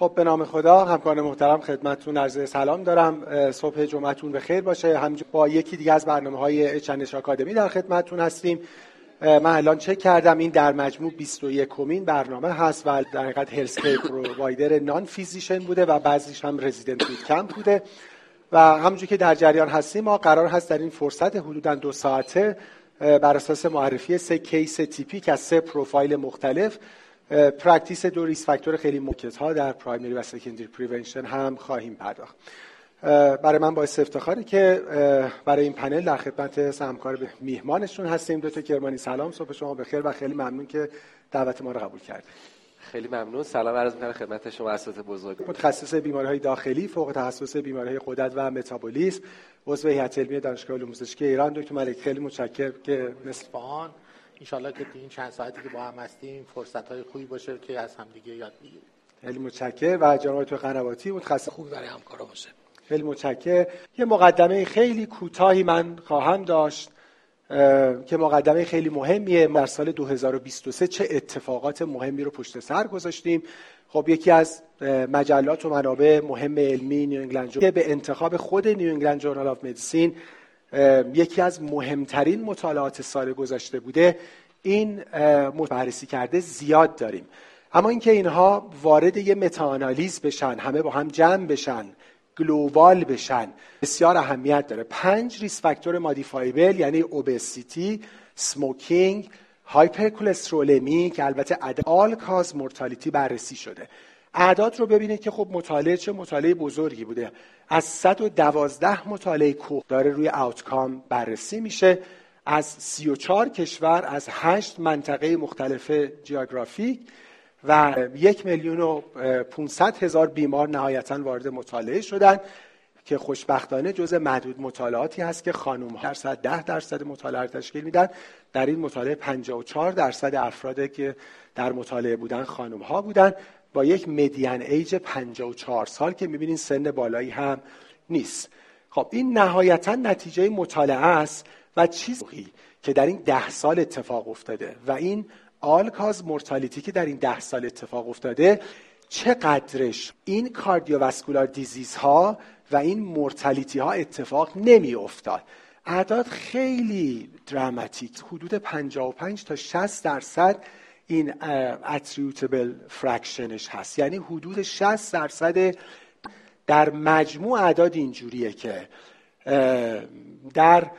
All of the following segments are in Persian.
خب به نام خدا همکار محترم خدمتتون عرض سلام دارم. صبح جمعتون به خیر باشه. هم با یکی دیگه از برنامه های H&H Academy در خدمتتون هستیم. من الان چک کردم این در مجموع 21 کمین برنامه هست و در حقیقت healthcare provider non-physician بوده و بعضیش هم resident boot camp بوده. و همونجور که در جریان هستیم ما قرار هست در این فرصت حدودا دو ساعته بر اساس معرفی سه case تیپیک از سه پروفایل مختلف practice دو risk factor خیلی موکت ها در primary و secondary prevention هم خواهیم پرداخت. برای من باعث افتخاریه که برای این پنل در خدمت همکار میهمانشون هستیم. دکتر کرمانی سلام صبح شما بخیر و خیلی ممنون که دعوت ما رو قبول کردید خیلی ممنون. سلام عرض می‌کنم خدمت شما اساتید بزرگ. متخصص بیماری های داخلی فوق تخصص بیماری های غدد و متابولیسم عضو هیئت علمی دانشگاه علوم پزشکی ایران. دکتر ملک خیلی متشکرم که مثل انشالله که این چند ساعتی که با هم هستیم فرصت های خوبی باشه که از همدیگه یاد بگیریم. خیلی متشکر و جناب دکتر قنواتی متخصص. خوبی برای همکارا باشه. خیلی متشکر یه مقدمه خیلی کوتاهی من خواهم داشت که مقدمه خیلی مهمیه. در سال 2023 چه اتفاقات مهمی رو پشت سر گذاشتیم. خب یکی از مجلات و منابع مهم علمی New England که به انتخاب خود New England Journal of Medicine یکی از مهمترین مطالعات سال گذشته بوده. این بررسی کرده زیاد داریم. اما اینکه اینها وارد یه متاآنالیز بشن همه با هم جمع بشن global بشن بسیار اهمیت داره. پنج ریسک فاکتور modifiable یعنی اوبسیتی سموکینگ هایپرکولسترولمی که البته all-cause mortality بررسی شده. اعداد رو ببینید که خب مطالعه چه مطالعه بزرگی بوده. از 112 مطالعه کوه داره روی آوتکام بررسی میشه. از 34 کشور از 8 منطقه مختلف جیوگرافیک و یک میلیون و 500 هزار بیمار نهایتا وارد مطالعه شدن که خوشبختانه جز معدود مطالعاتی هست که خانم ها درصد 10 درصد مطالعه تشکیل میدن. در این مطالعه 54 درصد افرادی که در مطالعه بودن خانم ها بودن. با یک مدین ایج 54 سال که می‌بینین سن بالایی هم نیست. خب این نهایتا نتیجه مطالعه است و چیزی که در این ده سال اتفاق افتاده و این آلکاز مورتالیتی که در این ده سال اتفاق افتاده چقدرش این کاردیوواسکولار دیزیز ها و این مورتالیتی ها اتفاق نمی افتاد اعداد خیلی دراماتیک حدود 55 تا 60 درصد این attributable fraction ش هست. یعنی حدود 60 درصد در مجموع اعداد اینجوریه که در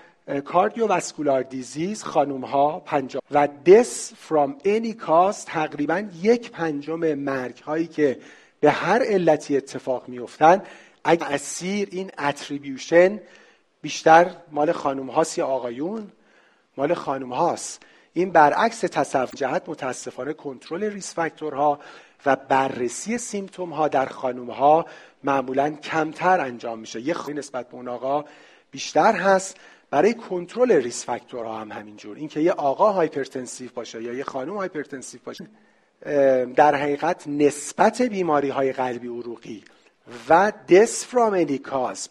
cardiovascular disease خانوم ها پنجام و death from any cause تقریبا یک پنجم مرگ هایی که به هر علتی اتفاق میفتن اگر اسیر این attribution بیشتر مال خانوم هاست یا آقایون؟ مال خانوم هاست این برعکس تصور جهت متاسفانه کنترل ریسک فاکتورها و بررسی symptom ها در خانوم ها معمولا کمتر انجام میشه. یه خیلی نسبت به اون آقا بیشتر هست. برای کنترل ریسک فاکتورها هم همینجور. اینکه یه آقا hypertensive باشه یا یه خانم hypertensive باشه در حقیقت نسبت بیماری های قلبی عروقی و death from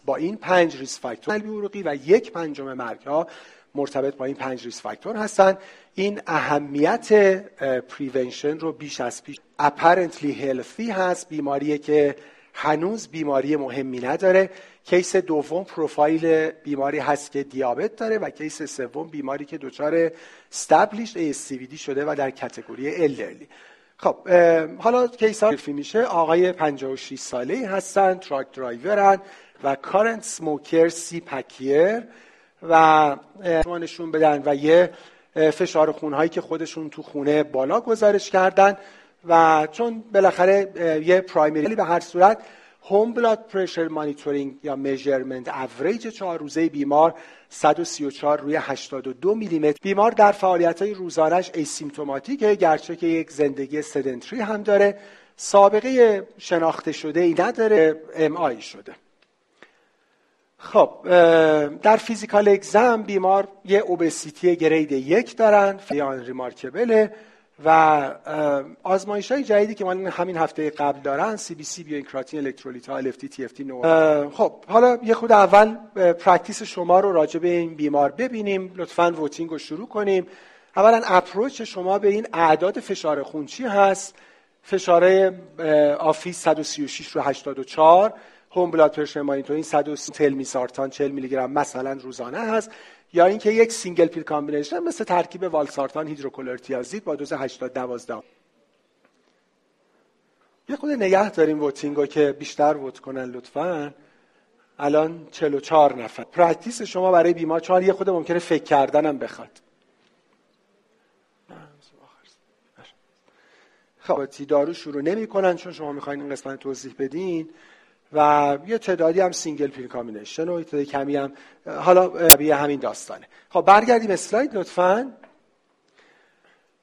با این پنج ریسک فاکتور. قلبی عروقی و یک پنجم مرگ ها مرتبط با این پنج ریسک فاکتور هستن. این اهمیت prevention رو بیش از پیش apparently healthy هست. بیماریه که هنوز بیماری مهمی نداره. case دوم پروفایل بیماری هست که دیابت داره و case سوم بیماری که دچار established ASCVD شده و در category elderly خب حالا case ها میشه. آقای 56 ساله هستن truck driver ن و current smoker سی pack-year و نشون بدن و یه فشار خونهایی که خودشون تو خونه بالا گزارش کردن و چون بالاخره یه primary به هر صورت home blood pressure monitoring یا measurement average چهار روزه بیمار 134 روی 82 میلیمتر. بیمار در فعالیت های روزانش asymptomatic ه گرچه که یک زندگی sedentary هم داره سابقه شناخته شده ای نداره ام آی شده. خب در فیزیکال اگزم بیمار یه اوبسیتی گرید یک دارن فیان ریمارکبله و آزمایش های جدیدی که ما همین هفته قبل دارن سی بی سی بیوینکراتین الکترولیت ها الفتی تی اف تی نو خب حالا یه خود اول پرکتیس شما رو راجع به این بیمار ببینیم لطفا ووتینگ رو شروع کنیم. اولا approach شما به این اعداد فشار خون چی هست؟ فشاره office 136 رو 84 home blood pressure monitoring 130 تلمیسارتان 40 میلی گرم مثلا روزانه هست. یا اینکه یک single pill combination مثل ترکیب والسارتان هیدروکلروتیازید با دوز 80 12 یه خود نگه داریم voting و که بیشتر vote کنن لطفا. الان 44 نفر. practice شما برای بیمار چون یه خود ممکنه فکر کردنم بخواد. خب دارو شروع نمی کنن چون شما می‌خواین این قسمت توضیح بدین. و یه تعدادی هم single pill combination و تعدادی کمی هم حالا طبیعی همین داستانه. خب برگردیم اسلاید لطفا.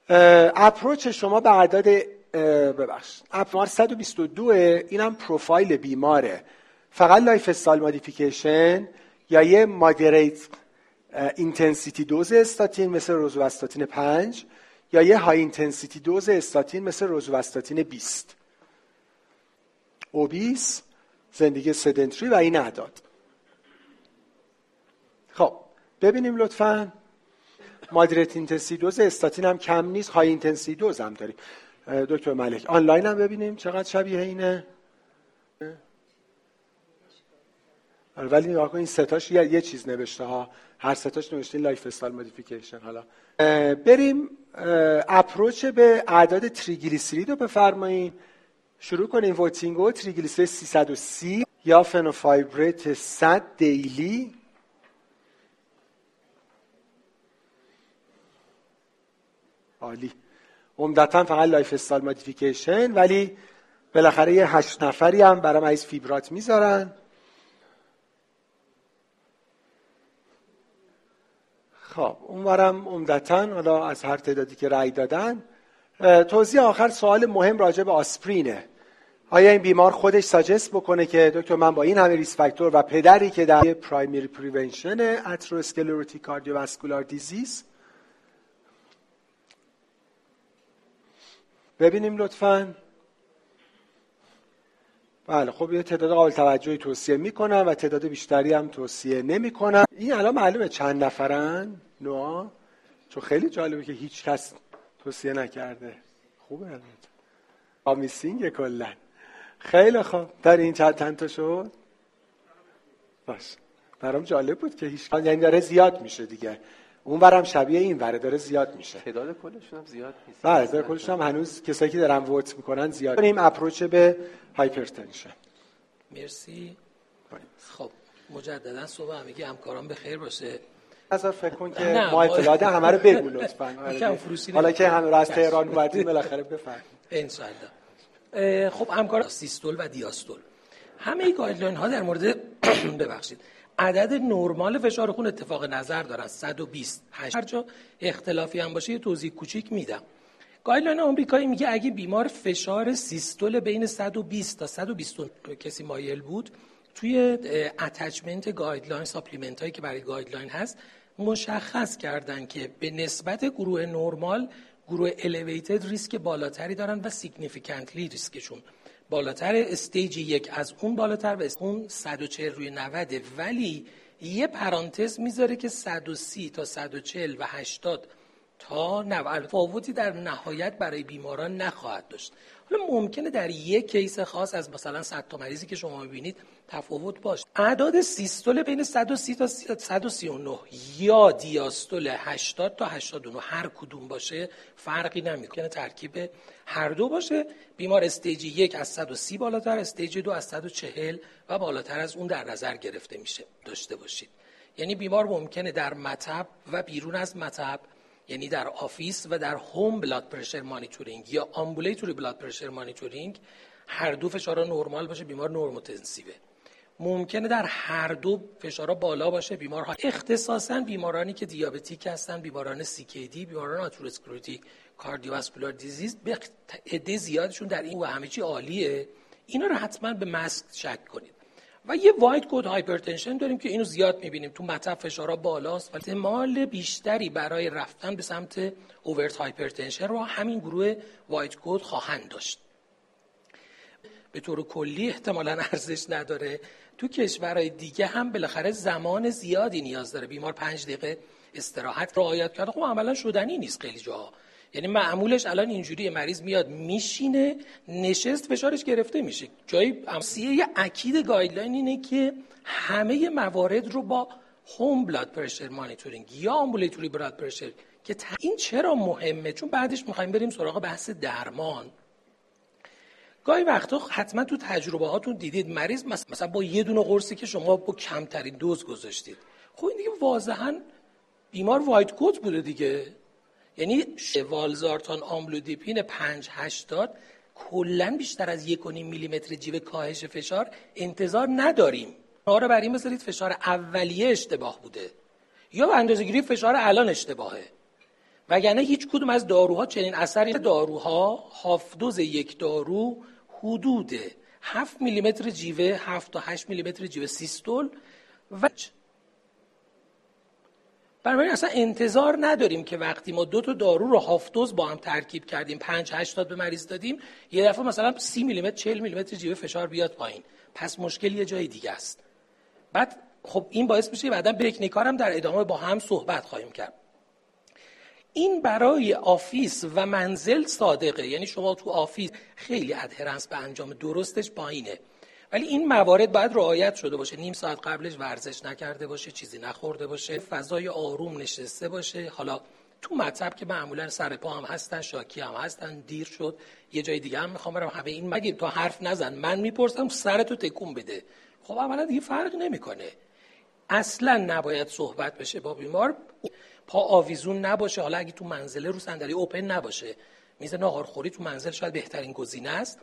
approach شما به اعداد ببخش اپمار 122 اینم پروفایل بیماره. فقط lifestyle modification یا یه moderate intensity dose استاتین مثل روزوستاتین 5 یا یه high intensity dose استاتین مثل روزوستاتین 20 obese زندگی sedentary و این اعداد خب ببینیم لطفا. moderate intensity dose استاتین هم کم نیست high intensity dose هم داریم. دکتر ملک آنلاین هم ببینیم چقدر شبیه اینه. آره، ولی نگاه این ستاش یه, یه چیز نوشته ها. هر ستاش نوشته lifestyle modification. حالا بریم approach به اعداد تریگلیسیرید رو بفرمایید شروع کنیم voting و تریگلیسیرید 330 یا fenofibrate 100 daily. عالی. عمدتا فقط lifestyle modification ولی بالاخره یه هشت نفری هم برای مریض فیبرات می‌ذارن. خب اونورم عمدتا حالا از هر تعدادی که رأی دادن توضیح آخر سوال مهم راجع به آسپرینه. آیا این بیمار خودش suggest بکنه که دکتر من با این همه ریسک فاکتور و پدری که در primary prevention atherosclerotic cardiovascular disease ببینیم لطفا. بله خب یه تعداد قابل توجهی توصیه می‌کنم و تعداد بیشتری هم توصیه نمی‌کنم. این الان معلومه چند نفرن؟ نوع چون خیلی جالبه که هیچ کس توصیه نکرده. خوبه البته. آمیسینگ کلا. خیلی خوب. در این چند تا شد؟ باش. برام جالب بود که هیچ یعنی داره زیاد میشه دیگه. اون برم شبیه این وره داره زیاد میشه. تعداد کلشون هم زیاد نیست. بله تعداد کلشون هم هنوز کسایی که دارن ووت می‌کنن زیاد. کنیم اپروچ به هایپرتنشن. مرسی. خب مجددا صبح همگی همکاران به خیر باشه. نظر فکر کن که ما اطلاعات همه رو بگو لطفا. حالا که همه رو از تهران اومدیم بالاخره بفهم ان خب همکار سیستول و دیاستول. همه guideline ها در مورد ببخشید. عدد نرمال فشار خون اتفاق نظر دارن. 120 هر جا اختلافی هم باشه یه توضیح کوچیک میدم. guideline آمریکایی میگه اگه بیمار فشار سیستول بین 120 تا 120 کسی مایل بود توی attachment guideline supplement هایی که برای guideline هست مشخص کردن که به نسبت گروه نرمال گروه elevated ریسک بالاتری دارن و significantly ریسکشون بالاتر stage یک از اون بالاتر و اون 140 روی 90 ولی یه پرانتز می‌ذاره که 130 تا 140 و 80 تا 90 تفاوتی در نهایت برای بیماران نخواهد داشت. حالا ممکنه در یک case خاص از مثلا 100 تا مریضی که شما می‌بینید تفاوت باشه. اعداد سیستول بین 130 تا 139 یا دیاستول 80 تا 89 هر کدوم باشه فرقی نمی‌کنه. ترکیب هر دو باشه. بیمار stage یک از 130 بالاتر stage دو از 140 و بالاتر از اون در نظر گرفته میشه داشته باشید. یعنی بیمار ممکنه در مطب و بیرون از مطب یعنی در office و در home blood pressure monitoring یا ambulatory blood pressure monitoring هر دو فشارها نرمال باشه بیمار normotensive ه. ممکنه در هر دو فشارها بالا باشه بیمار اختصاصا بیمارانی که diabetic هستن بیماران دی بیماران atherosclerotic cardiovascular disease به عده زیادشون در این و همه چی عالیه. اینا رو حتما به مسک شک کنید. و یه white coat hypertension داریم که اینو زیاد می‌بینیم. تو مطب فشارها بالاست. و احتمال بیشتری برای رفتن به سمت overt hypertension رو همین گروه white coat خواهند داشت. به طور کلی احتمالا ارزش نداره. تو کشورهای دیگه هم بالاخره زمان زیادی نیاز داره. بیمار پنج دقیقه استراحت رعایت کرده. خب عملا شدنی نیست خیلی جاها. یعنی معمولش الان اینجوری مریض میاد میشینه نشست فشارش گرفته میشه. جایی امسیه اکید guideline اینه که همه موارد رو با home blood pressure monitoring یا ambulatory blood pressure که این چرا مهمه؟ چون بعدش می‌خوایم بریم سراغ بحث درمان. گاهی وقتا حتما تو تجربه هاتون دیدید مریض مثلا با یه دونه قرصی که شما با کمترین دوز گذاشتید. خب این دیگه واضحا بیمار white coat بوده دیگه. یعنی والزارتان آملودیپین 5 80 کلا بیشتر از 1.5 میلیمتر جیوه کاهش فشار انتظار نداریم. اونا رو بر این بذارید فشار اولیه اشتباه بوده یا به اندازه‌گیری فشار الان اشتباهه. وگرنه هیچ کدوم از داروها چنین اثری داروها هافدوز یک دارو حدود 7 میلیمتر جیوه 7 تا 8 میلیمتر جیوه سیستول و بنابراین اصلا انتظار نداریم که وقتی ما دو تا دارو رو هافتوز با هم ترکیب کردیم 5 80 به مریض دادیم یه دفعه مثلا 30 میلیمتر 40 میلیمتر جیوه فشار بیاد پایین. پس مشکل یه جای دیگه است. بعد خب این باعث میشه بعدا بریکنیکار هم در ادامه با هم صحبت خواهیم کرد. این برای office و منزل صادقه. یعنی شما تو office خیلی adherence به انجام درستش پایینه. ولی این موارد باید رعایت شده باشه. نیم ساعت قبلش ورزش نکرده باشه چیزی نخورده باشه فضای آروم نشسته باشه. حالا تو مطب که معمولا سر پا هم هستن شاکی هم هستن دیر شد یه جای دیگه هم می‌خوام برم. همه این مگه تو حرف نزن. من می‌پرسم سرتو تکون بده. خب اولا دیگه فرق نمی‌کنه. اصلا نباید صحبت بشه با بیمار. پا آویزون نباشه. حالا اگه تو منزله رو صندلی اوپن نباشه. میز ناهارخوری تو منزل شاید بهترین گزینه است.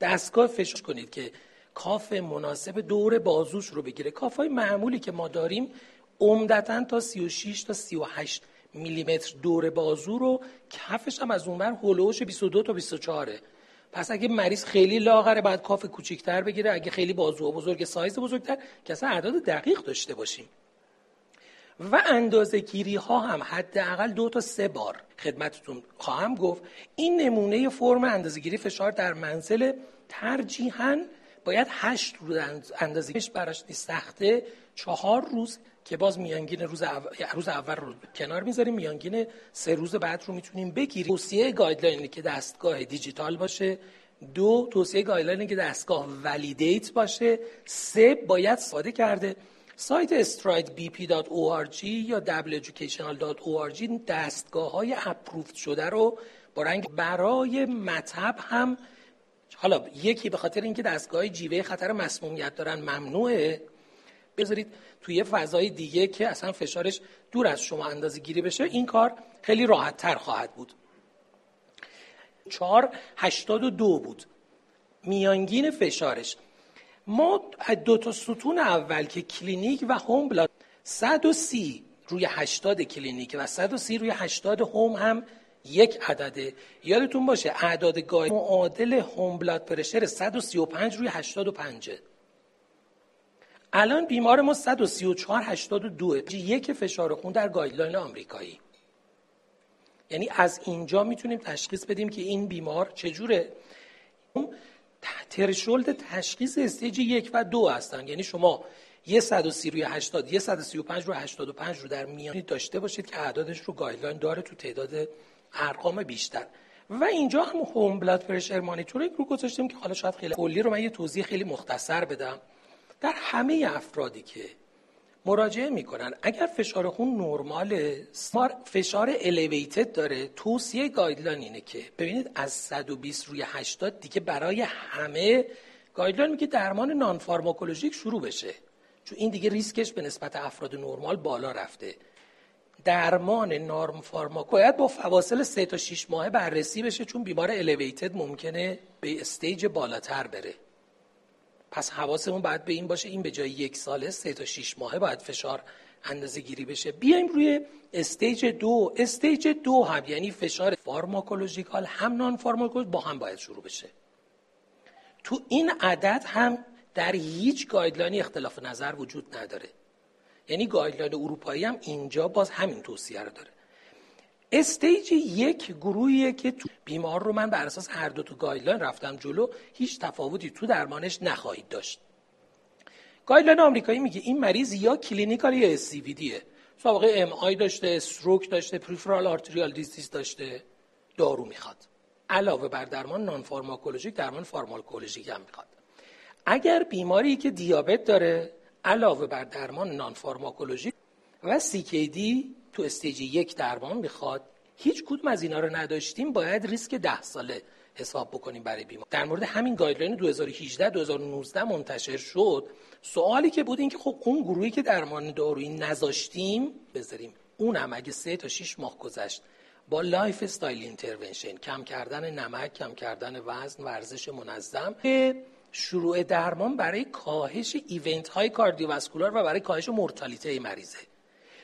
دستگاه فشار کنید که کاف مناسب دور بازوش رو بگیره. کاف های معمولی که ما داریم عمدتا تا 36 تا 38 میلیمتر دور بازو رو کفش هم از اونور هلوش 22 تا 24 پس اگه مریض خیلی لاغره بعد کاف کوچیکتر بگیره. اگه خیلی بازو بزرگ سایز بزرگتر که اصلا اعداد دقیق داشته باشیم. و اندازه گیری ها هم حداقل دو تا سه بار خدمتتون خواهم گفت. این نمونه فرم اندازه گیری فشار در منزل ترجیحاً باید هشت روز اندازه براش سخته چهار روز که باز میانگین روز اول, روز اول رو کنار می‌ذاریم. میانگین سه روز بعد رو می‌تونیم بگیریم. توصیه guideline ی که دستگاه دیجیتال باشه. دو توصیه guideline ی که دستگاه validate باشه. سه باید ساده کرده. سایت stridebp.org یا weducational.org دستگاه های approved شده رو با رنگ برای مطب هم حالا یکی به خاطر اینکه دستگاه جیوه خطر مسمومیت دارن ممنوعه بذارید توی فضای دیگه که اصلا فشارش دور از شما اندازه گیری بشه این کار خیلی راحت تر خواهد بود. چهار هشتاد و دو بود. میانگین فشارش. ما دو تا ستون اول که کلینیک و home blood 130 روی 80 کلینیک و 130 روی 80 home هم یک عدده. یادتون باشه اعداد گای معادل home blood pressure 135 روی 85 الان بیمار ما 134 82 یک فشار خون در guideline آمریکایی. یعنی از اینجا می‌تونیم تشخیص بدیم که این بیمار چجوره. threshold تشخیص stage یک و دو هستن. یعنی شما یه 130 روی 80 یه 135 روی 85 رو در میانی داشته باشید که اعدادش رو guideline داره تو تعداد ارقام بیشتر. و اینجا هم home blood pressure monitoring رو گذاشتیم که حالا شاید خیلی کلی رو من یه توضیح خیلی مختصر بدم. در همه افرادی که مراجعه می‌کنن اگر فشار خون نرماله فشار elevated داره. توصیه guideline اینه که ببینید از 120 روی 80 دیگه برای همه guideline میگه درمان non-pharmacologic شروع بشه. چون این دیگه ریسکش به نسبت افراد نرمال بالا رفته. درمان non-pharmaco باید با فواصل 3 تا 6 ماه بررسی بشه چون بیمار elevated ممکنه به stage بالاتر بره. پس حواسمون باید به این باشه این به جای یک ساله سه تا 6 ماهه باید فشار اندازه گیری بشه. بیایم روی stage دو. stage دو هم یعنی فشار pharmacological هم non-pharmacological با هم باید شروع بشه. تو این عدد هم در هیچ guideline ی اختلاف نظر وجود نداره. یعنی guideline اروپایی هم اینجا باز همین توصیه رو داره. stage یک گروهیه که تو بیمار رو من بر اساس هر دو تا guideline رفتم جلو هیچ تفاوتی تو درمانش نخواهید داشت. guideline آمریکایی میگه این مریض یا clinical CVD ه سابقه MI داشته stroke داشته peripheral arterial disease داشته دارو می‌خواد. علاوه بر درمان non-pharmacologic درمان pharmacologic هم می‌خواد. اگر بیماری که دیابت داره علاوه بر درمان non-pharmacologic و دی تو stage یک درمان می‌خواد هیچ کدوم از اینا رو نداشتیم باید ریسک ده ساله حساب بکنیم برای بیمار. در مورد همین guideline 2018 2019 منتشر شد. سوالی که بود این که خب اون گروهی که درمان دارویی نذاشتیم بذاریم اونم اگه سه تا 6 ماه گذشت با lifestyle intervention کم کردن نمک کم کردن وزن ورزش منظم شروع درمان برای کاهش ایونت های کاردیوواسکولار و برای کاهش مورتالیته مریضه.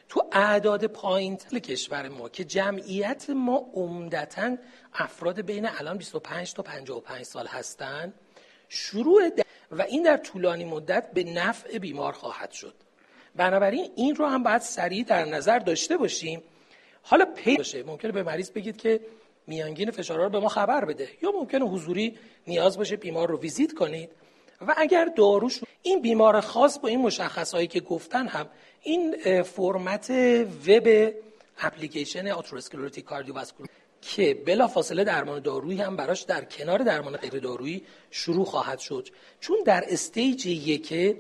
تو اعداد پایین کشور ما که جمعیت ما عمدتا افراد بین الان 25 تا 55 سال هستند شروع و این در طولانی مدت به نفع بیمار خواهد شد. بنابراین این رو هم باید سریع در نظر داشته باشیم. حالا پی باشه. ممکنه به مریض بگید که میانگین فشارها رو به ما خبر بده. یا ممکنه حضوری نیاز باشه بیمار رو ویزیت کنید. و اگر داروش این بیمار خاص با این مشخصهایی که گفتن هم این فرمت وب اپلیکیشن آتروسکلروتیک کاردیوواسکولار که بلا فاصله درمان دارویی هم براش در کنار درمان غیر دارویی شروع خواهد شد. چون در استیج یک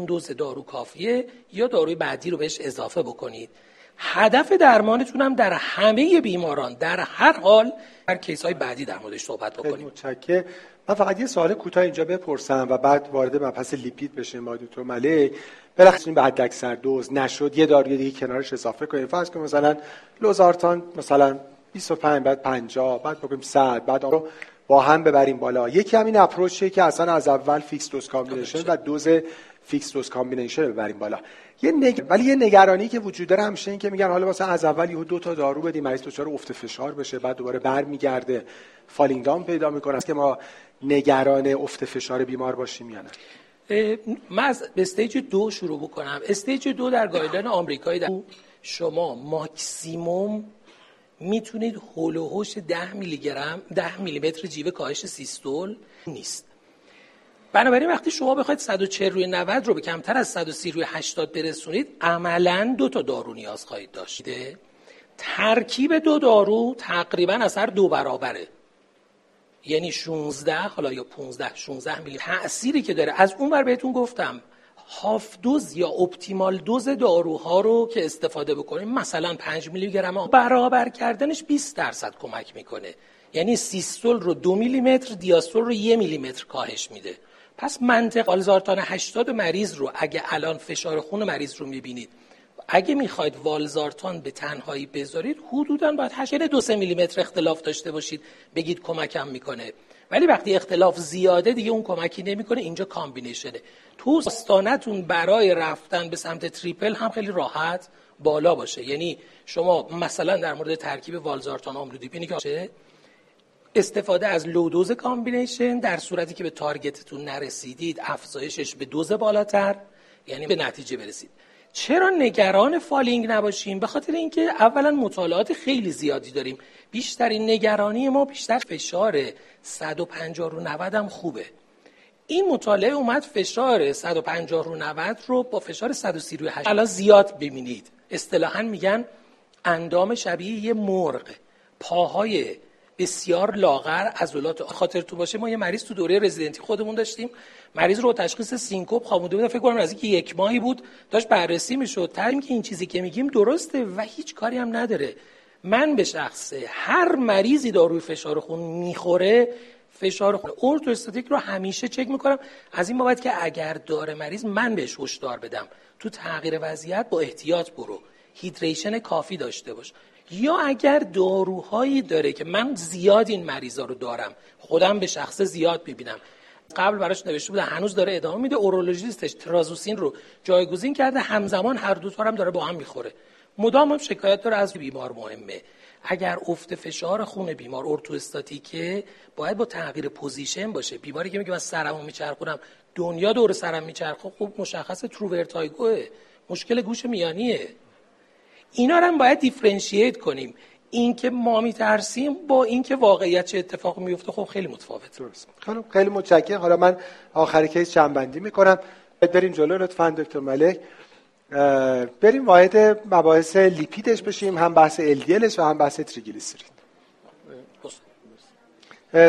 دوز دارو کافیه یا داروی بعدی رو بهش اضافه بکنید. هدف درمانتون هم در همه بیماران در هر حال در case های بعدی در موردش صحبت بکنیم. متشکرم. من فقط یه سوال کوتاه اینجا بپرسم و بعد وارد مبحث لیپید بشیم با دکتر ملک. بالاخره به حد اکثر دوز نشد. یه داروی دیگه کنارش اضافه کنیم. فرض کنیم مثلا لوزارتان مثلا 25 بعد 50 بعد بگیم 100 بعد رو با هم ببریم بالا. یکی همین approach ه که اصلا از اول fixed dose combination و دوز fixed dose combination ببریم بالا. یه نگ... ولی یه نگرانی که وجود داره همیشه این که میگن حالا مثلا از اول یه دو تا دارو بدیم مریض دچار افت فشار بشه بعد دوباره برمیگرده falling down پیدا می‌کنه. که ما نگران افت فشار بیمار باشیم یا نه. من از stage دو شروع بکنم. stage دو در guideline آمریکایی در شما ماکسیموم می‌تونید هول و هوش 10 میلی گرم 10 میلی متر جیوه کاهش سیستول نیست. بنابراین وقتی شما بخواید 140 روی 90 رو به کمتر از 130 روی 80 برسونید عملا دو تا دارو نیاز خواهید داشت. ترکیب دو دارو تقریبا اثر دو برابره. یعنی 16 حالا یا 15 16 میلی. تأثیری که داره. از اون بر بهتون گفتم هاف دوز یا اپتیمال دوز داروها رو که استفاده بکنیم مثلا 5 میلی گرم برابر کردنش 20 درصد کمک می‌کنه. یعنی سیستول رو دو میلی متر دیاستول رو یه میلی متر کاهش میده. پس منطق والزارتان 80 مریض رو اگه الان فشار خون مریض رو می‌بینید اگه می‌خواید والزارتان به تنهایی بذارید حدودا باید 8 دو سه میلیمتر اختلاف داشته باشید. بگید کمکم می‌کنه. ولی وقتی اختلاف زیاده دیگه اون کمکی نمی‌کنه اینجا کامبینیشنه. تو استانتون برای رفتن به سمت تریپل هم خیلی راحت بالا باشه. یعنی شما مثلا در مورد ترکیب والزارتان آملودیپینی که استفاده از low dose combination در صورتی که به target تون نرسیدید افزایشش به دوز بالاتر یعنی به نتیجه برسید. چرا نگران falling نباشیم؟ به خاطر اینکه اولا مطالعات خیلی زیادی داریم. بیشترین نگرانی ما بیشتر فشار 150 رو 90 هم خوبه. این مطالعه اومد فشار 150 رو 90 رو با فشار 130 رو 8 الان زیاد ببینید. اصطلاحا میگن اندام شبیه یه مرغ. پاهای بسیار لاغر عضلات خاطر تو باشه. ما یه مریض تو دوره رزیدنتی خودمون داشتیم. مریض رو تشخیص سینکوپ خوابونده بود فکر کنم نزدیک یک ماهی بود داشت بررسی می‌شد. تا که این چیزی که میگیم درسته و هیچ کاری هم نداره. من به شخصه هر مریضی داروی فشار خون می‌خوره فشار خون ارتوستاتیک رو همیشه چک می‌کنم. از این بابت که اگر داره مریض من بهش هشدار بدم. تو تغییر وضعیت با احتیاط برو. hydration کافی داشته باش. یا اگر داروهایی داره که من زیاد این مریضا رو دارم خودم به شخص زیاد می‌بینم. قبل براش نوشته بوده هنوز داره ادامه میده اورولوژیستش ترازوسین رو جایگزین کرده همزمان هر دو تا هم داره با هم می‌خوره. مدام هم شکایت داره از بیمار مهمه. اگر افت فشار خون بیمار orthostatic ه باید با تغییر position باشه. بیماری که میگه من سرمو میچرخونم دنیا دور سرم میچرخه خب مشخص true vertigo ه. مشکل گوش میانیه. اینا رو هم باید differentiate کنیم. اینکه ما میترسیم با اینکه واقعیت چه اتفاق میفته خب خیلی متفاوت درست. خانم خیلی متشکرم. حالا من آخر case جمع بندی می‌کنم بریم جلو لطفا دکتر ملک. بریم وارد مباحث لیپیدش بشیم هم بحث LDL ش و هم بحث تریگلیسیرید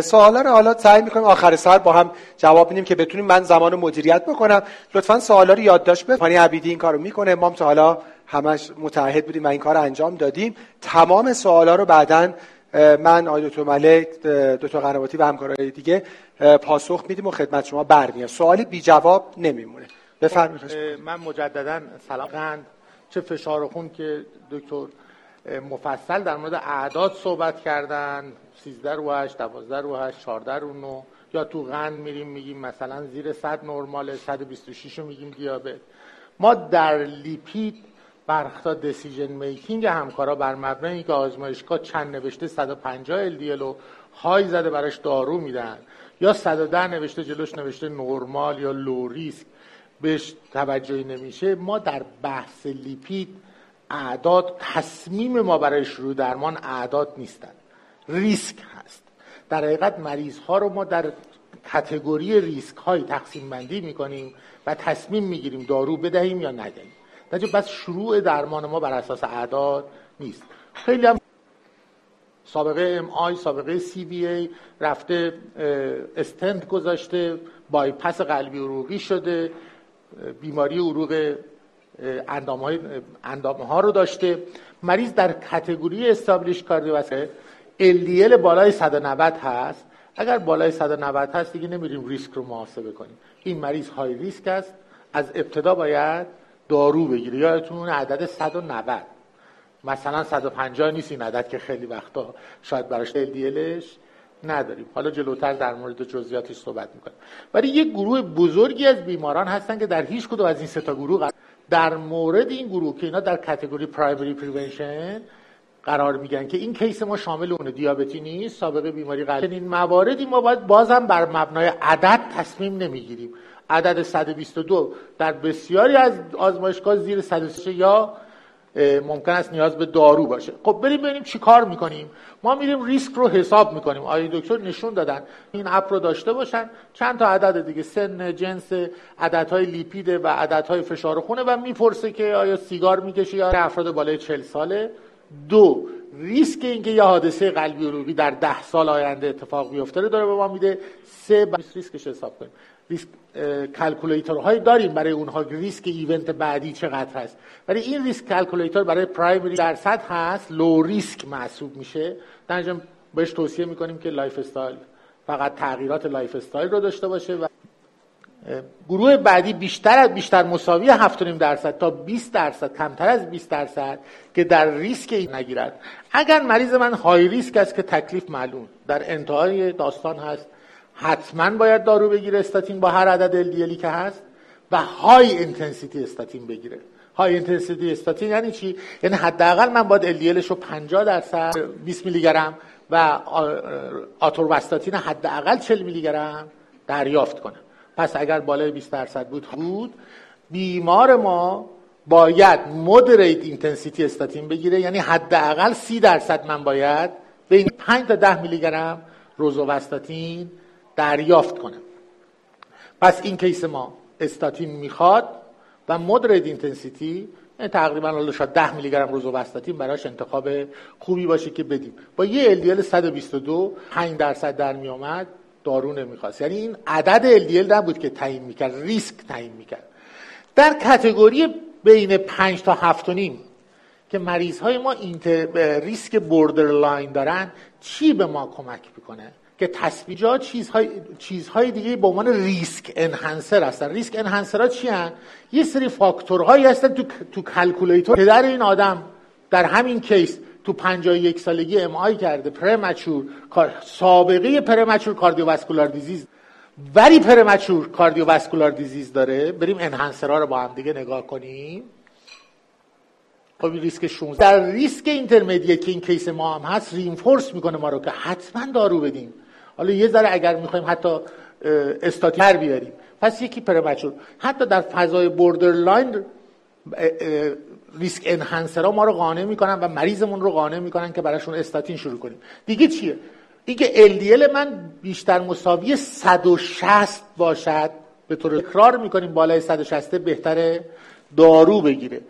سوالا رو حالا سعی می‌کنیم آخر سر با هم جواب بدیم که بتونیم من زمان مدیریت بکنم. لطفا سوالا رو یادداشت بکنید پانی عبیدی این کارو می‌کنه. ما تا حالا همش متعهد بودیم و این کار انجام دادیم. تمام سوالا رو بعدا من آقای دکتر ملک دکتر قنواتی و همکارای دیگه پاسخ میدیم و خدمت شما برمیاد سوالی بی جواب نمیمونه. بفرمایید. من مجددا سلام چه فشار خون که دکتر مفصل در مورد اعداد صحبت کردن. 13 رو 8 12 رو 8 14 رو 9 یا تو قند میریم میگیم مثلا زیر 100 نرمال 126 رو میگیم دیابت. ما در لیپید برختا دسیژن میکینگ همکارا بر مبنای که آزمایشگاه چند نوشته 150 LDL و های زده براش دارو میدن. یا 110 نوشته جلوش نوشته نرمال یا لو ریسک بهش توجهی نمیشه. ما در بحث لیپید اعداد تصمیم ما برای شروع درمان اعداد نیستن. ریسک هست. در حقیقت مریض ها رو ما در کتگوری ریسک های تقسیم بندی می‌کنیم و تصمیم می‌گیریم دارو بدهیم یا ندهیم. در بس شروع درمان ما بر اساس اعداد نیست. خیلی هم سابقه ام آی سابقه سی بی ای رفته استند گذاشته بایپس قلبی عروقی شده بیماری عروق اندام, های اندام ها رو داشته. مریض در کتگوری استابلیش کاردیوواسکولار LDL بالای 190 هست. اگر بالای 190 هست دیگه نمیریم ریسک رو محاسبه کنیم. این مریض های ریسک است. از ابتدا باید دارو بگیره یادتون عدد 190 مثلا 150 نیست این عدد که خیلی وقتا شاید براش LDLش نداریم. حالا جلوتر در مورد جزئیاتش صحبت می‌کنیم ولی یک گروه بزرگی از بیماران هستن که در هیچ کدوم از این سه تا گروه در مورد این گروه که اینا در category primary prevention قرار می‌گیرن که این case ما شامل اون دیابتی نیست سابقه بیماری قلبی این مواردی ما باید بازم بر مبنای عدد تصمیم نمی‌گیریم. عدد 122 در بسیاری از آزمایشگاه زیر 103 یا ممکن است نیاز به دارو باشه. خب بریم ببینیم چی کار می‌کنیم. ما میریم ریسک رو حساب می‌کنیم. آیا دکتر نشون دادن این app رو داشته باشن؟ چند تا عدد دیگه سن جنس عددهای لیپید و عددهای فشار خونه و می‌پرسه که آیا سیگار می‌کشه یا افراد بالای 40 ساله. دو ریسک اینکه یه حادثه قلبی عروقی در ده سال آینده اتفاق بیفته رو داره به ما میده. سه ریسکش حساب کنیم. risk calculator هایی داریم برای اونها ریسک event بعدی چقدر هست. ولی این risk calculator برای primary درصد هست low risk محسوب میشه. در بهش توصیه می‌کنیم که lifestyle فقط تغییرات lifestyle رو داشته باشه و گروه بعدی بیشتر از بیشتر مساوی 7.5 درصد تا 20 درصد کمتر از 20 درصد که در ریسک این نگیرد. اگر مریض من high risk است که تکلیف معلوم. در انتهای داستان هست. حتما باید دارو بگیره استاتین با هر عدد LDL ی که هست و high intensity statin بگیره. high intensity statin یعنی چی؟ یعنی حداقل من باید LDL ش رو 50 درصد 20 میلی گرم و آتورواستاتین حداقل 40 میلی گرم دریافت کنم. پس اگر بالای 20 درصد بود بود. بیمار ما باید moderate intensity statin بگیره یعنی حداقل 30 درصد من باید بین 5 تا 10 میلی گرم روزوواستاتین دریافت کنم پس این case ما استاتین می‌خواد و moderate intensity تقریبا حالا شاید 10 میلی گرم روزوواستاتین براش انتخاب خوبی باشه که بدیم. با یه LDL 122 5 درصد در می آمد دارو نمی‌خواست. یعنی این عدد LDL نبود که تعیین می‌کرد ریسک تعیین می‌کرد. در category بین 5 تا 7 نیم که مریض های ما inter... ریسک borderline دارن چی به ما کمک می‌کنه؟ که تثبیجات چیزهای چیزهای دیگه به عنوان risk enhancer هستن. risk enhancer ها چی هن؟ یه سری فاکتورهایی هستن تو تو calculator. پدر این آدم در همین کیس تو 51 سالگی MI کرده premature سابقه premature cardiovascular disease. ولی premature cardiovascular disease داره. بریم enhancer ها رو با هم دیگه نگاه کنیم. خب ریسک 16 در ریسک intermediate که این کیس ما هم هست reinforce می‌کنه ما رو که حتما دارو بدیم حالا یه ذره اگر می‌خوایم حتی استاتین بیاریم. پس یکی premature. حتی در فضای borderline risk enhancer ها ما رو قانع می‌کنن و مریضمون رو قانع می‌کنن که براشون استاتین شروع کنیم. دیگه چیه؟ اینکه LDL من بیشتر مساوی 160 باشد به طور اقرار می‌کنیم بالای 160 بهتره دارو بگیره.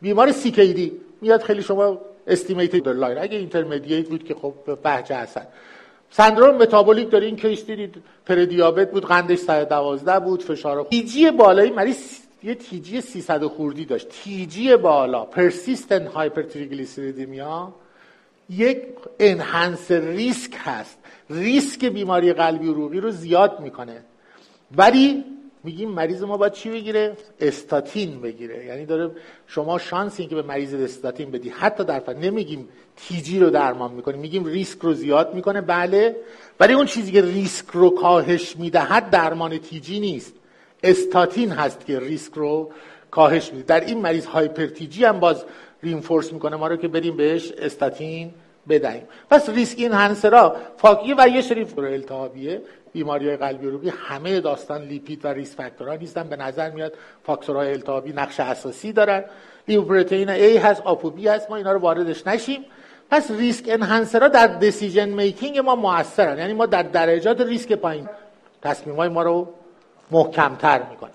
بیمار CKD میاد خیلی شما استیمیت لاین اگه اینترمدییت بود که خب بهجه هستن سندروم متابولیک داره. این کیس دیدید پردیابت بود قندش 112 بود فشار تیجی بالایی مریض یه تیجی 300 خوردی داشت. تیجی بالا پرسیستنت هایپرتریگلیسیریدمیا یک انهانس ریسک هست. ریسک بیماری قلبی عروقی رو زیاد می‌کنه. ولی میگیم مریض ما باید چی بگیره؟ استاتین بگیره. یعنی داره شما شانس این که به مریض استاتین بدی. حتی در فر... نمیگیم TG رو درمان می‌کنیم. میگیم ریسک رو زیاد می‌کنه. بله. ولی اون چیزی که ریسک رو کاهش می‌دهد درمان TG نیست. استاتین هست که ریسک رو کاهش میده. در این مریض hyper TG هم باز reinforce می‌کنه. ما رو که بریم بهش استاتین بدهیم. پس risk enhancer ا فاکیه و یه سری التهابیه بیماری های قلبی عروقی همه داستان لیپید و risk factor ها نیستن. به نظر میاد فاکتورهای التهابی نقش اساسی دارن. لیپوپروتئین A هست ApoB هست. ما اینا رو واردش نشیم. پس risk enhancer ها در decision making ما موثرن. یعنی ما در درجات ریسک پایین تصمیم های ما رو محکمتر می‌کنیم.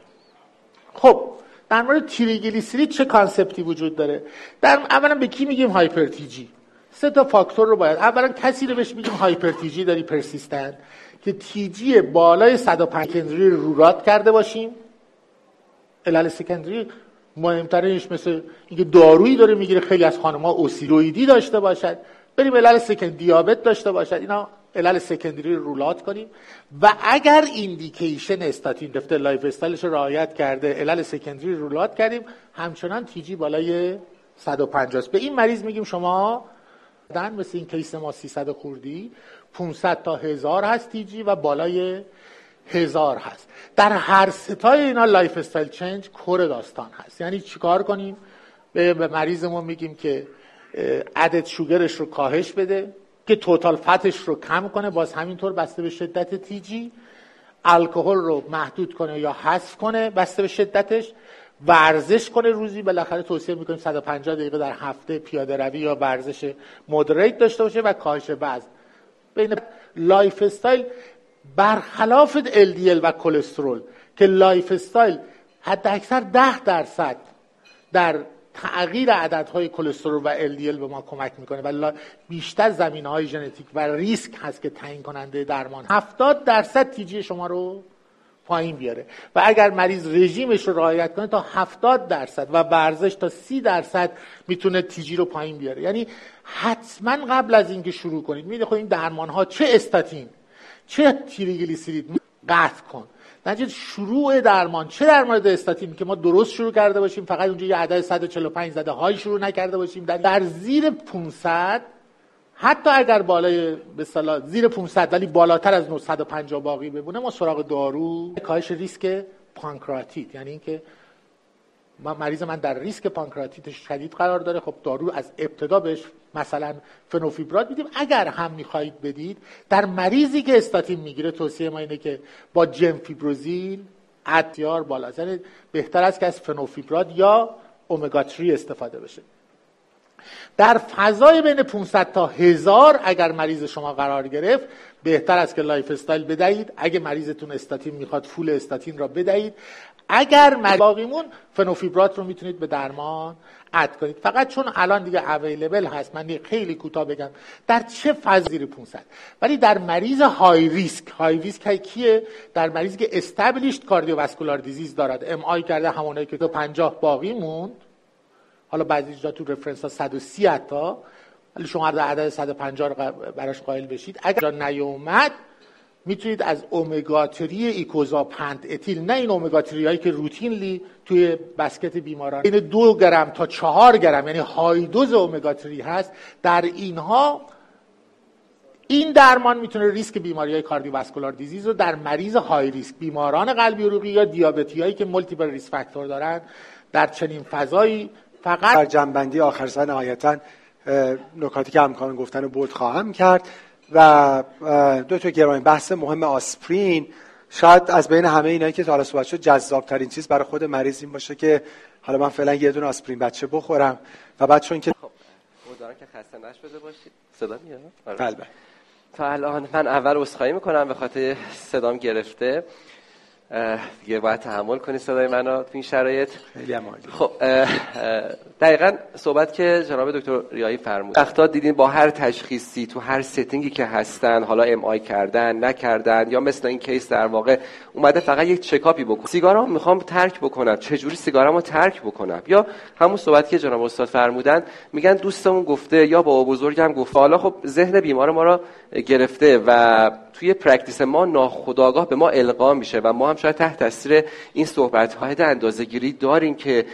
خب در مورد تریگلیسیرید چه concept ی وجود داره؟ در اولا به کی میگیم hyper TG سه تا فاکتور رو باید. اولا کسی رو بهش میگیم hyper TG داری persistent که تیجی بالای 105 سکندری رو راد کرده باشیم. علل سکندری مهمترینش مثل اینکه دارویی داره می‌گیره خیلی از خانم‌ها اوسیرویدی داشته باشد بریم علل سکند دیابت داشته باشد اینا علل سکندری رو رولات کنیم. و اگر ایندیکیشن استاتین دفتر لایف استایلش رو رعایت کرده علل سکندری رولات کردیم همچنان تیجی بالای 150 به این مریض میگیم شما then مثل این کیس ما 300 خوردی 500 تا هزار هست TG و بالای هزار هست. در هر ستای اینا lifestyle change core داستان هست. یعنی چیکار کنیم؟ به مریضمون میگیم که عدد شوگرش رو کاهش بده که total fat ش رو کم کنه باز همینطور بسته به شدت TG الکل رو محدود کنه یا حذف کنه بسته به شدتش. ورزش کنه روزی بالاخره توصیه می‌کنیم 150 دقیقه در هفته پیاده روی یا ورزش moderate داشته باشه و کاهش وزن. بین lifestyle برخلاف LDL و کلسترول که lifestyle حد اکثر 10 درصد در تغییر عددهای کلسترول و LDL به ما کمک می‌کنه و بیشتر زمینه های ژنتیک و ریسک هست که تعیین کننده درمان. 70 درصد TG شما رو پایین بیاره. و اگر مریض رژیمش رو رعایت کنه تا 70 درصد و ورزش تا 30 درصد می‌تونه تیجی رو پایین بیاره. یعنی حتما قبل از اینکه شروع کنید میده خب این درمان ها چه استاتین چه تریگلیسیرید قطع کن. نتیجه شروع درمان چه در مورد استاتین که ما درست شروع کرده باشیم فقط اونجا یه عدد 145 زده های شروع نکرده باشیم. در, در زیر 500 حتی اگر بالای به زیر 500 ولی بالاتر از 950 باقی بمونه ما سراغ دارو. کاهش ریسک پانکراتیت یعنی اینکه مریض من در ریسک پانکراتیت شدید قرار داره. خب دارو از ابتدا بهش مثلا فنوفیبرات میدیم. اگر هم می‌خواهید بدید در مریضی که استاتین می‌گیره توصیه ما اینه که با جنفیبروزیل اتیار بالا. یعنی بهتر است که از فنوفیبرات یا اومگا 3 استفاده بشه. در فضای بین 500 تا هزار اگر مریض شما قرار گرفت بهتر است که lifestyle بدهید. اگه مریضتون استاتین می‌خواد full استاتین را بدهید. اگر باقیمون فنوفیبرات رو می‌تونید به درمان add کنید. فقط چون الان دیگه available هست من خیلی کوتاه بگم در چه phase زیر 500 ولی در مریض های ریسک های ریسک کیه؟ در مریضی که established cardiovascular disease دارد. MI کرده همونایی که تو 50 باقی موند حالا بعضی جا تو reference ها 130 حتی ولی شما در عدد 150 رو براش قائل بشید. اگر نیومد می‌تونید از اومگا 3 icosapent ethyl نه این اومگا 3 هایی که routinely توی basket بیماران. این دو گرم تا چهار گرم یعنی high dose اومگا 3 هست. در اینها این درمان می‌تونه ریسک بیماری های cardiovascular disease رو در مریض های ریسک بیماران قلبی عروقی یا دیابتی هایی که multiple risk factor دارن در چنین فضایی فقط در جنبندی آخر سر نهایتا نکاتی که همکاران گفتن رو بود خواهم کرد و دو تا گرامی بحث مهم آسپرین شاید از بین همه اینایی که تا حالا صحبت شد جذاب ترین چیز برای خود مریض این باشه که حالا من فعلا یه دونه آسپرین بچه بخورم و بعد چون که خب که خسته نشده باشید. صدا میاد؟ آره. بله. تا الان من اول عذرخواهی می‌کنم به خاطر صدام گرفته. دیگه باید تحمل کنی صدای منو تو این شرایط. خیلی خب دقیقا صحبت که جناب دکتر ریایی فرمود وقتا دیدین با هر تشخیصی تو هر setting ی که هستن حالا MI کردن نکردن یا مثل این کیس در واقع اومده فقط یک چکاپی بکن. سیگارا می‌خوام ترک بکنم. چجوری سیگارمو ترک بکنم؟ یا همون صحبت که جناب استاد فرمودن میگن دوستمون گفته یا با بزرگم گفته. حالا خب ذهن بیمار ما را گرفته و توی practice ما ناخودآگاه به ما القا میشه و ما هم شاید تحت تاثیر این صحبت های اندازه گیری داریم که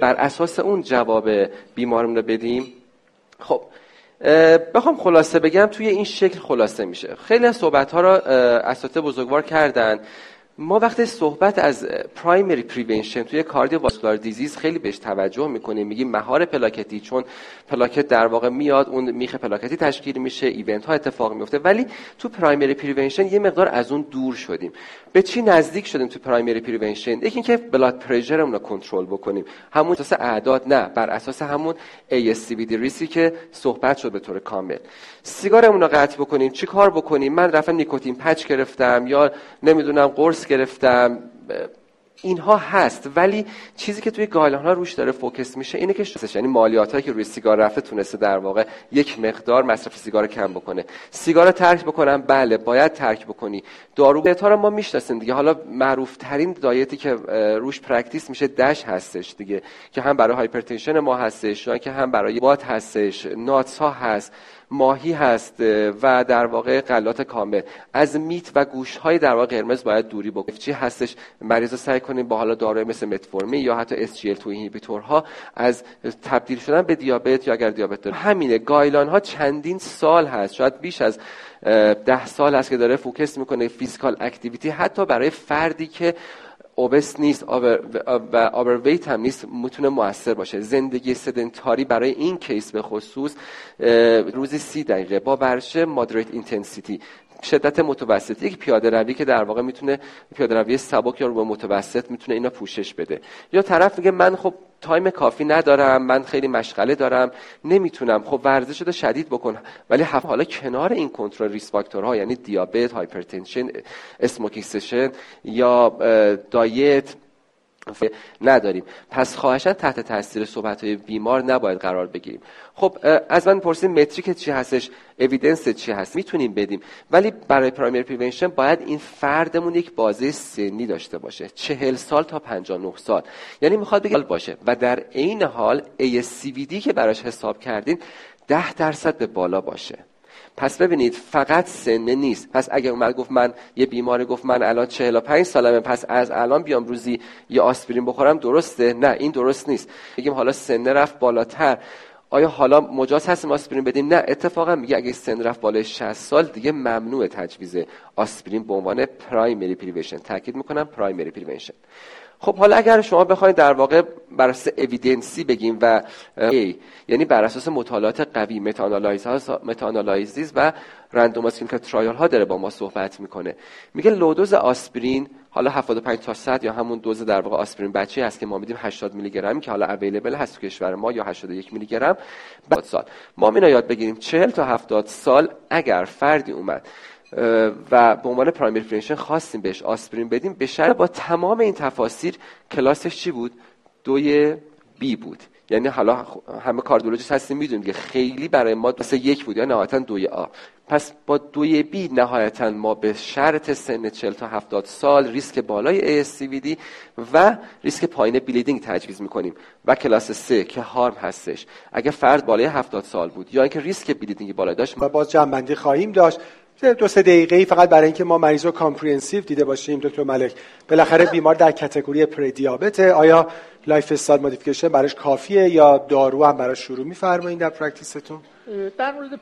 بر اساس اون جواب بیمارمون رو بدیم. خب بخوام خلاصه بگم توی این شکل خلاصه میشه. خیلی از صحبت ها را اساتید بزرگوار کردن. ما وقتی صحبت از primary prevention توی cardiovascular disease خیلی بهش توجه می‌کنیم. میگیم مهار پلاکتی چون پلاکت در واقع میاد اون میخ پلاکتی تشکیل میشه event ها اتفاق میفته ولی تو primary prevention یه مقدار از اون دور شدیم. به چی نزدیک شدیم تو primary prevention یکی اینکه blood pressure مون رو کنترل بکنیم. همون اساس اعداد نه بر اساس همون ASCVD risk ی که صحبت شد به طور کامل. سیگارمون رو قطع بکنیم. چی کار بکنیم؟ من رفتم nicotine patch گرفتم یا نمی‌دونم قرص گرفتم. اینها هست ولی چیزی که توی guideline ها روش داره focus میشه اینه که یعنی مالیات هایی که روی سیگار رفته تونسته در واقع یک مقدار مصرف سیگار کم بکنه. سیگار ترک بکنم؟ بله باید ترک بکنی. دارو ها رو ما می‌شناسیم دیگه. حالا معروف ترین diet ی که روش practice میشه DASH هستش دیگه که هم برای hypertension ما هستش یا که هم برای بات هستش nuts ها هست. ماهی هست و در واقع غلات کامل. از meat و گوشت های در واقع قرمز باید دوری بکنیم. چی هستش؟ مریض سعی کنیم با حالا داروی مثل متفورمین یا حتی SGLT2 inhibitor ها از تبدیل شدن به دیابت یا اگر دیابت داره. همینه. guideline ها چندین سال هست. شاید بیش از ده سال هست که داره focus می‌کنه. physical activity حتی برای فردی که obese نیست و overweight هم نیست می‌تونه موثر باشه. زندگی sedentary برای این case به خصوص روزی سی دقیقه. با برشه moderate intensity شدت متوسط. یک پیاده روی که در واقع می‌تونه پیاده روی سبک یا رو به متوسط می‌تونه اینا پوشش بده. یا طرف میگه من خب time کافی ندارم من خیلی مشغله دارم نمی‌تونم. خب ورزش رو شدید بکن. ولی حالا کنار این کنترل risk factor ها یعنی دیابت hypertension smoking cessation یا diet نداریم. پس خواهشن تحت تاثیر صحبت های بیمار نباید قرار بگیریم. خب از من پرسید متریک چی هستش evidence چی هست؟ می‌تونیم بدیم. ولی برای primary prevention باید این فردمون یک بازه سنی داشته باشه. چهل سال تا 59 سال. یعنی می‌خواد بگه باشه. و در عین حال ASCVD که براش حساب کردین ده درصد به بالا باشه. پس ببینید فقط سنه نیست. پس اگر اومد گفت من یه بیماری گفت من الان 45 سالمه پس از الان بیام روزی یه آسپرین بخورم درسته؟ نه این درست نیست. بگیم حالا سنه رفت بالاتر. آیا حالا مجاز هستیم آسپرین بدیم؟ نه اتفاقا میگه اگه سن رفت بالای 60 سال دیگه ممنوع تجویز آسپرین به عنوان primary prevention تاکید می‌کنم primary prevention خب حالا اگر شما بخواید در واقع بر اساس evidence ی بگیم و A یعنی بر اساس مطالعات قوی meta-analysis و randomized clinical trial ها داره با ما صحبت می‌کنه. میگه low dose آسپرین حالا 75 تا 100 یا همون دوز در واقع آسپرین بچه هست که ما میدیم 80 میلی گرم که حالا available هست تو کشور ما یا 81 میلی گرم بعد سال. ما مینا یاد بگیریم 40 تا 70 سال اگر فردی اومد و به عنوان primary prevention خواستیم بهش آسپرین بدیم به شرط با تمام این تفاسیر کلاسش چی بود؟ دوی B بود. یعنی حالا همه کاردیولوژیست هستیم می‌دونیم که خیلی برای ما مثل یک بود یا نهایتا دوی A پس با دوی B نهایتا ما به شرط سن 40 تا 70 سال ریسک بالای ASCVD و ریسک پایین bleeding تجویز می‌کنیم و کلاس 3 که harm هستش. اگه فرد بالای 70 سال بود یا اینکه ریسک bleeding بالا داشت و باز جمع بندی خواهیم داشت. دو سه دقیقه فقط برای اینکه ما مریض رو comprehensive دیده باشیم دکتر ملک. بالاخره بیمار در category پردیابته. آیا lifestyle modification براش کافیه یا دارو هم براش شروع میفرمایید در practice تون؟ در مورد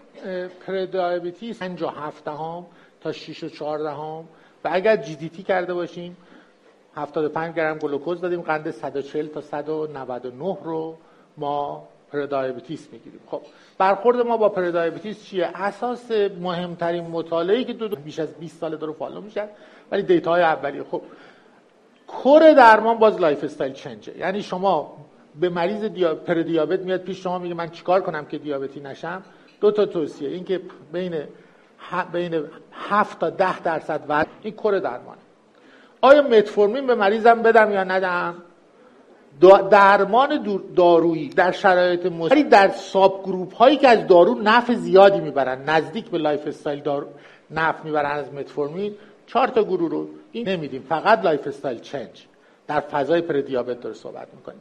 prediabetes 5 و 7 هم تا 6 و 14 هم و اگر GTT کرده باشیم 75 گرم گلوکوز دادیم قند 140 تا 199 رو ما prediabetes می‌گیریم. خب برخورد ما با prediabetes چیه؟ اساس مهمترین مطالعه‌ای که دو, دو بیش از 20 سال داره follow میشن ولی data های اولیه. خب core درمان باز lifestyle change ه یعنی شما به مریض دیا... پردیابت میاد پیش شما میگه من چیکار کنم که دیابتی نشم؟ دو تا توصیه. اینکه بین ه... بین 7 تا 10 درصد وزن این core درمانه. آیا متفورمین به مریضم بدم یا ندم؟ درمان دارویی در شرایط مستری در subgroup هایی که از دارو نفع زیادی می‌برن. نزدیک به lifestyle دارو نفع می‌برن از متفورمین. چهار تا گروه رو این نمیدیم. فقط lifestyle change. در فضای پر دیابت داره صحبت می‌کنیم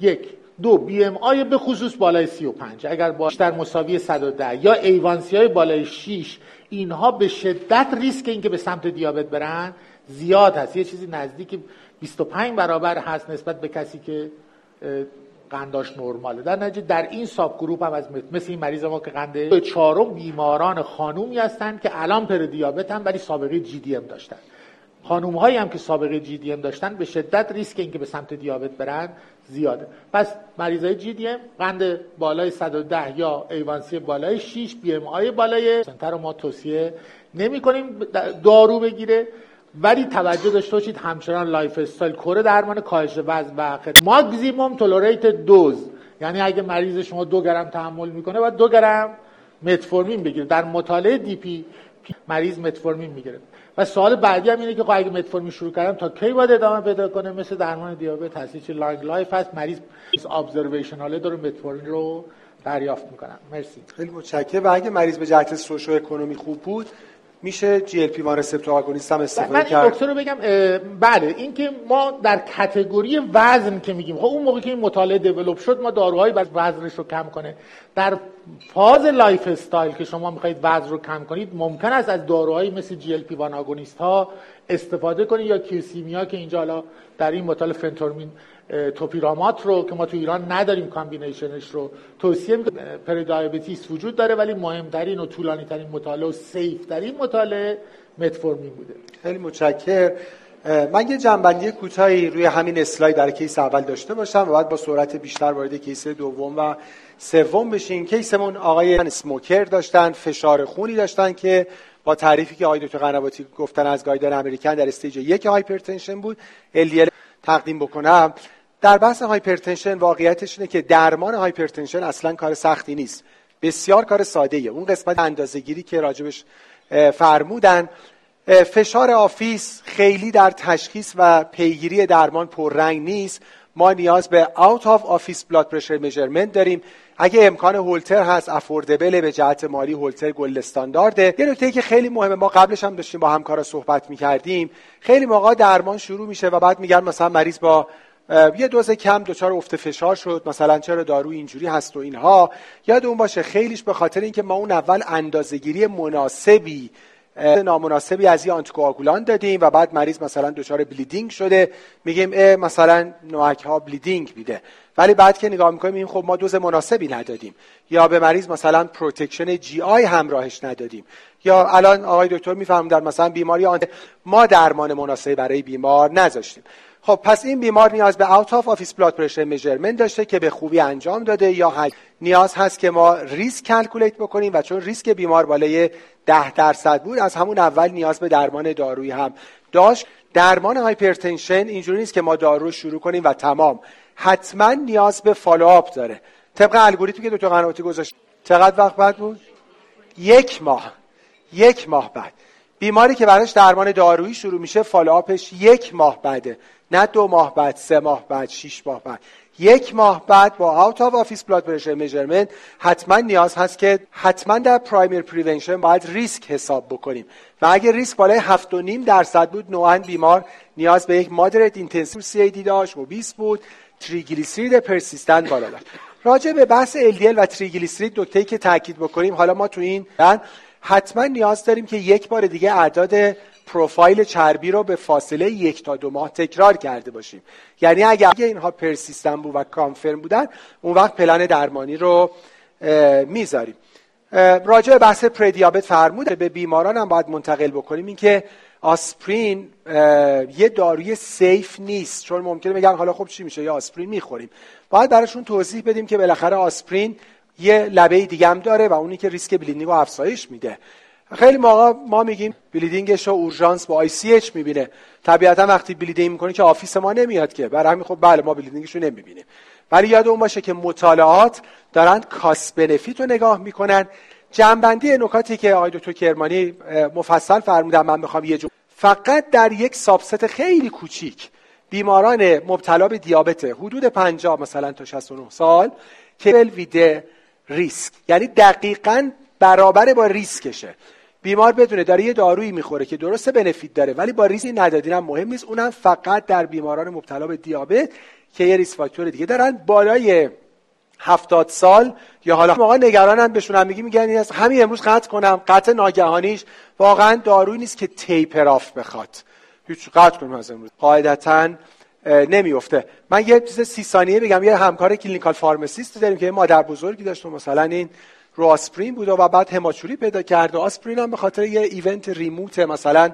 یک. دو. BMI به خصوص بالای 35 اگر بیشتر مساوی 110 یا A1C های بالای 6 اینها به شدت ریسک اینکه به سمت دیابت برن زیاد هست. یه چیزی نزدیک 25 برابر هست نسبت به کسی که قنداش نرماله. در نتیجه در این subgroup هم از مثل این مریض ما که قنده چهارم بیماران خانومی هستند که الان پر دیابت هم ولی سابقه GDM داشتن. خانوم هایی هم که سابقه GDM داشتن به شدت ریسک اینکه به سمت دیابت برن زیاده. پس مریضای GDM قند بالای 110 یا A1C بالای 6 BMI بالای سنتر رو ما توصیه نمی کنیم دارو بگیره. ولی توجه داشته باشید همچنان life style core درمان کاهش وزن و maximum tolerated dose. یعنی اگه مریض شما دو گرم تحمل می‌کنه باید دو گرم متفورمین بگیره. در مطالعه DPP مریض متفورمین می‌گیره. و سوال بعدی هم اینه که خب اگه متفورمین شروع کردم تا کی باید ادامه پیدا کنه؟ مثل درمان دیابت هست. چه long life هست. مریض observational ه داره متفورمین رو دریافت می‌کنم مرسی. خیلی متشکرم. و اگه مریض به جهت socioeconomy خوب بود میشه GLP-1 receptor agonist هم استفاده من این نکته رو بگم بله اینکه ما در category وزن که میگیم خب اون موقع که این مطالعه develop شد ما داروهایی بر وزنش رو کم کنه. در فاز life style که شما می‌خواهید وزن رو کم کنید ممکن است از داروهایی مثل GLP-1 agonist ها استفاده کنید یا کیوسیمیا که اینجا حالا در این مطالعه فنتورمین توپیرامات رو که ما تو ایران نداریم combination ش رو. توصیه می‌کنم prediabetes وجود داره ولی مهمترین و طولانی ترین مطالعه و safe ترین مطالعه متفورمین بوده. خیلی متشکر. من یه جمع‌بندی کوتاهی روی همین اسلاید در کیس اول داشته باشم و بعد با سرعت بیشتر وارد کیس دوم و سوم بشین کیسمون آقای smoker داشتن فشار خونی داشتن که با تعریفی که آقای دکتر قنواتی گفتن از guideline American در stage یک hypertension بود. LDL تقدیم بکنم. در بحث hypertension واقعیتش اینه که درمان hypertension اصلا کار سختی نیست. بسیار کار ساده ایه. اون قسمت اندازهگیری که راجبش فرمودن فشار office خیلی در تشخیص و پیگیری درمان پررنگ نیست. ما نیاز به out of office blood pressure measurement داریم. اگه امکان هولتر هست affordable به جهت مالی هولتر gold standard ه یه نکته که خیلی مهمه ما قبلش هم داشتیم با همکارا صحبت می‌کردیم. خیلی موقع درمان شروع میشه و بعد میگن مثلا مریض با یه دوز کم دچار افت فشار شد. مثلا چرا دارو اینجوری هست و اینها. یاد اون باشه خیلیش به خاطر اینکه ما اون اول اندازهگیری مناسبی نامناسبی از یه آنتی‌کوآگولان دادیم و بعد مریض مثلا دچار bleeding شده. میگیم اه مثلا NOAC ها bleeding میده. ولی بعد که نگاه می‌کنیم خب ما دوز مناسبی ندادیم. یا به مریض مثلا protection GI همراهش ندادیم. یا الان آقای دکتر می‌فرمودن مثلا بیماری آن ما درمان مناسبی برای بیمار نذاشتیم. خب پس این بیمار نیاز به out of office blood pressure measurement داشته که به خوبی انجام داده یا نیاز هست که ما ریسک calculate بکنیم و چون ریسک بیمار بالای ده درصد بود از همون اول نیاز به درمان دارویی هم داشت. درمان hypertension اینجوری نیست که ما دارو شروع کنیم و تمام. حتما نیاز به follow-up داره. طبق الگوریتمی که دکتر قنواتی گذاشت. چقدر وقت بعد بود؟ یک ماه. یک ماه بعد. بیماری که براش درمان دارویی شروع میشه follow-up ش یک ماه بعده. نه دو ماه بعد سه ماه بعد شش ماه بعد. یک ماه بعد با out of office blood pressure measurement حتما نیاز هست که حتما در primary prevention باید ریسک حساب بکنیم. و اگر ریسک بالای هفت و نیم درصد بود نوعا بیمار نیاز به یک moderate intensive سی ای داشت و 20 بود تریگلیسیرید پرسیستنت بالا داشت. راجع به بحث LDL و تریگلیسیرید نکته‌ای که تاکید بکنیم حالا ما تو این حتما نیاز داریم که یک بار دیگه اعداد پروفایل چربی رو به فاصله یک تا دو ماه تکرار کرده باشیم. یعنی اگر اینها پرسیستن بود و کانفرم بودن اون وقت پلن درمانی رو می‌ذاریم. راجع به بحث پردیابت فرموده. به بیماران هم باید منتقل بکنیم اینکه آسپرین یه داروی safe نیست. چون ممکنه بگن حالا خب چی میشه؟ یا آسپرین می‌خوریم. باید براشون توضیح بدیم که بالاخره آسپرین یه لبه دیگه هم داره و اونی که ریسک bleeding رو افزایش میده. خیلی موقع ما میگیم bleeding ش رو اورژانس با ICH می‌بینه. طبیعتا وقتی bleeding می‌کنه که office ما نمیاد که. برای همین خب بله ما bleeding ش رو نمی‌بینیم. ولی یاد اون باشه که مطالعات دارن cost benefit رو نگاه می‌کنن. جمع‌بندی نکاتی که آقای دکتر کرمانی مفصل فرمودن من می‌خوام یه جو فقط در یک سابست خیلی کوچیک بیماران مبتلا به دیابت حدود 50 مثلا تا 69 سال که ویده ریسک. یعنی دقیقا برابر با ریسکشه. بیمار بدونه داره یه دارویی می‌خوره که درست بنفیت داره ولی با ریسکی ندادین هم مهم نیست. اونم فقط در بیماران مبتلا به دیابت که یه ریس فاکتور دیگه دارن. بالای هفتاد سال یا حالا موقع نگرانم بهشون هم میگی میگن این همین امروز قطع کنم. قطع ناگهانیش واقعا دارویی نیست که taper off بخواد. هیچ قطع کنیم از امروز. قاعدتا نمیفته من یه چیز سی ثانیه بگم. یه همکار clinical pharmacist داریم که مادر بزرگی داشت مثلا این رو آسپرین بود و بعد hematuria پیدا کرد و آسپرین هم به خاطر یه event remote مثلا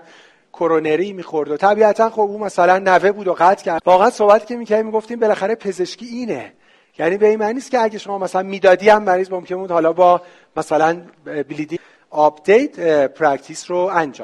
کرونری می‌خورد و طبیعتا خب اون مثلا نوه بود و قطع کرد. واقعا صحبت که می‌کردیم می‌گفتیم بالاخره پزشکی اینه. یعنی به این معنی نیست که اگه شما مثلا می‌دادی هم مریض ممکن بود حالا با مثلا بلیدی آپدیت پرکتیس رو انجام